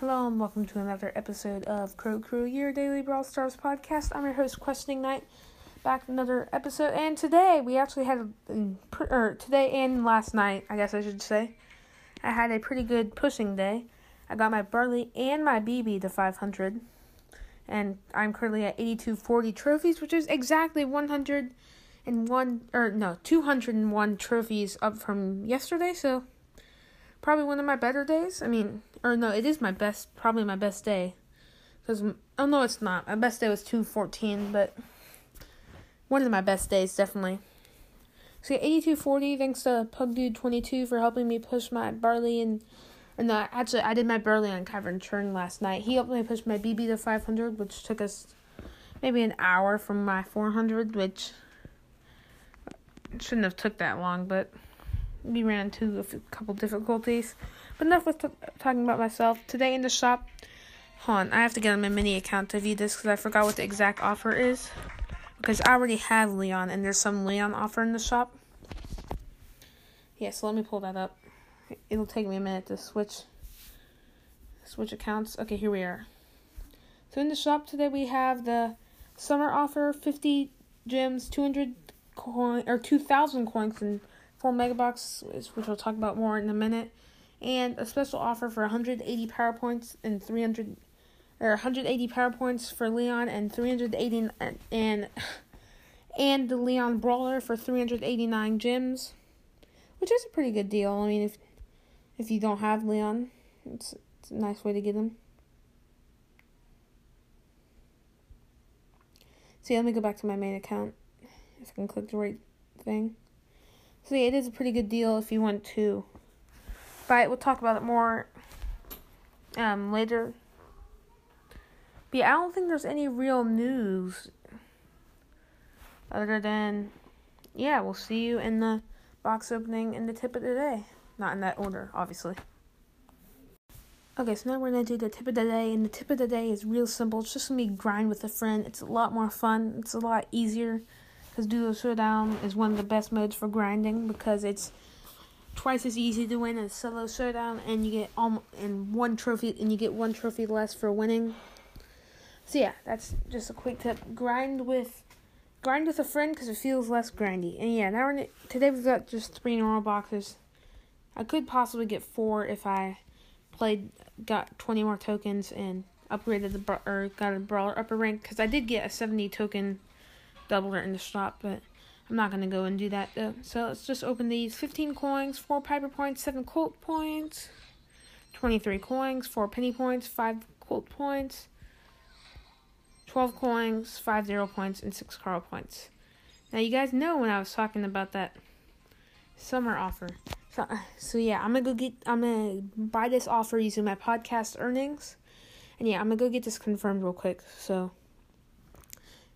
Hello and welcome to another episode of Crow Crew, your daily Brawl Stars podcast. I'm your host, Questing Knight, back with another episode. And today we actually had, a, mm, or er, today and last night, I guess I should say, I had a pretty good pushing day. I got my Barley and my Bibi to 500, and I'm currently at 8240 trophies, which is exactly 101 or er, no 201 trophies up from yesterday. So probably one of my better days. I mean, or no, it is my best, probably my best day. Because, oh no, it's not. My best day was 214, but one of my best days, definitely. So, yeah, 8240, thanks to PugDude22 for helping me push my barley and, or no, actually, I did my barley on Cavern Churn last night. He helped me push my Bibi to 500, which took us maybe an hour from my 400, which shouldn't have took that long, but we ran into a couple difficulties. But enough with t- talking about myself. Today in the shop, hold on, I have to get on my mini account to view this because I forgot what the exact offer is. Because I already have Leon and there's some Leon offer in the shop. Yeah, so let me pull that up. It'll take me a minute to switch switch accounts. Okay, here we are. So in the shop today we have the summer offer 50 gems, 200 coin or 2000 coins and four mega boxes, which we'll talk about more in a minute, and a special offer for 180 power points and 300 or 180 power points for Leon and 380 and and the Leon Brawler for 389 gems, which is a pretty good deal. I mean, if if you don't have Leon, it's, it's a nice way to get him. See, let me go back to my main account if I can click the right thing. So yeah, it is a pretty good deal if you want to buy it. We'll talk about it more um, later. But yeah, I don't think there's any real news other than yeah, we'll see you in the box opening and the tip of the day. Not in that order, obviously. Okay, so now we're gonna do the tip of the day, and the tip of the day is real simple. It's just gonna be grind with a friend. It's a lot more fun. It's a lot easier because Duo Showdown is one of the best modes for grinding because it's twice as easy to win as solo showdown and you get almost and one trophy and you get one trophy less for winning. So yeah, that's just a quick tip. Grind with grind with a friend because it feels less grindy. And yeah, now we're today we've got just three normal boxes. I could possibly get four if I played got 20 more tokens and upgraded the or got a brawler upper rank because I did get a 70 token doubler in the shop, but I'm not gonna go and do that though. So let's just open these 15 coins, 4 Piper points, 7 Colt points, 23 coins, 4 penny points, 5 Colt points, 12 coins, 5 zero points, and 6 Carl points. Now you guys know when I was talking about that summer offer. So, uh, so yeah, I'm gonna go get I'm gonna buy this offer using my podcast earnings. And yeah, I'm gonna go get this confirmed real quick. So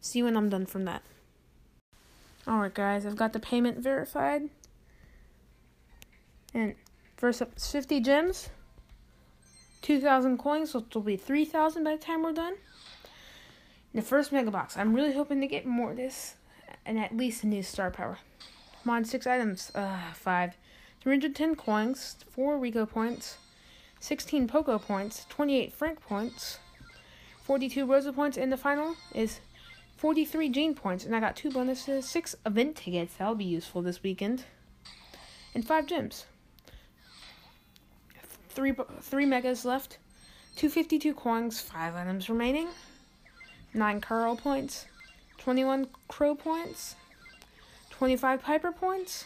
See when I'm done from that. Alright, guys, I've got the payment verified. And first up, 50 gems, 2,000 coins, so it'll be 3,000 by the time we're done. the first mega box, I'm really hoping to get more of this, and at least a new star power. On, six items. Uh, five. 310 coins, 4 Rico points, 16 Poco points, 28 Frank points, 42 Rosa points, and the final is 43 Gene points, and I got two bonuses, six event tickets, that'll be useful this weekend, and five gems. Three, three megas left, 252 coins, five items remaining, nine Carl points, 21 Crow points, 25 Piper points,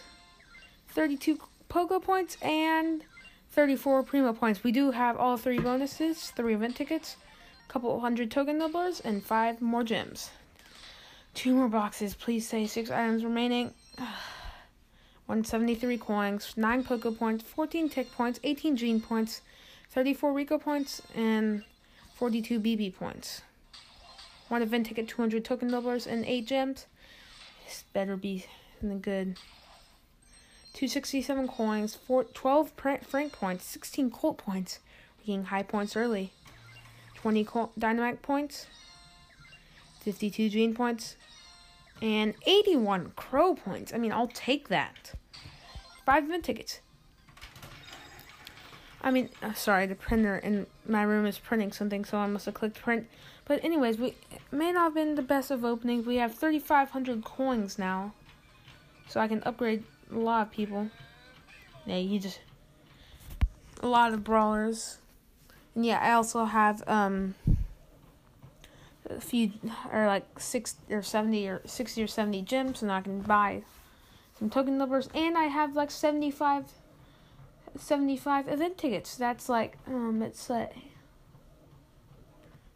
32 Poco points, and 34 Primo points. We do have all three bonuses, three event tickets, a couple hundred token doublers, and five more gems. Two more boxes. Please say six items remaining. 173 coins, 9 Poco points, 14 Tick points, 18 Gene points, 34 Rico points, and 42 Bibi points. One event ticket, 200 token doublers, and 8 gems. This better be in the good. 267 coins, 4, 12 Frank points, 16 Colt points. We're getting high points early. 20 Colt Dynamike points, 52 Gene points, and 81 Crow points. I mean, I'll take that. Five event tickets. I mean, uh, sorry, the printer in my room is printing something, so I must have clicked print. But anyways, we may not have been the best of openings. We have 3,500 coins now, so I can upgrade a lot of people. Yeah, you just a lot of brawlers, and yeah, I also have um a few or like six or seventy or sixty or seventy gems, and I can buy some token numbers, and I have like 75, 75 event tickets. That's like um, it's like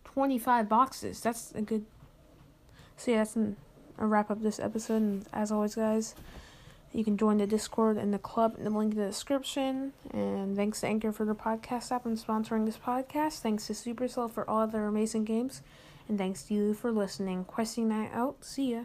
twenty five boxes. That's a good. So yeah, that's an, a wrap up this episode. And as always, guys, you can join the Discord and the club in the link in the description. And thanks to Anchor for the podcast app and sponsoring this podcast. Thanks to Supercell for all their amazing games. And thanks to you for listening. Questing Knight out. See ya.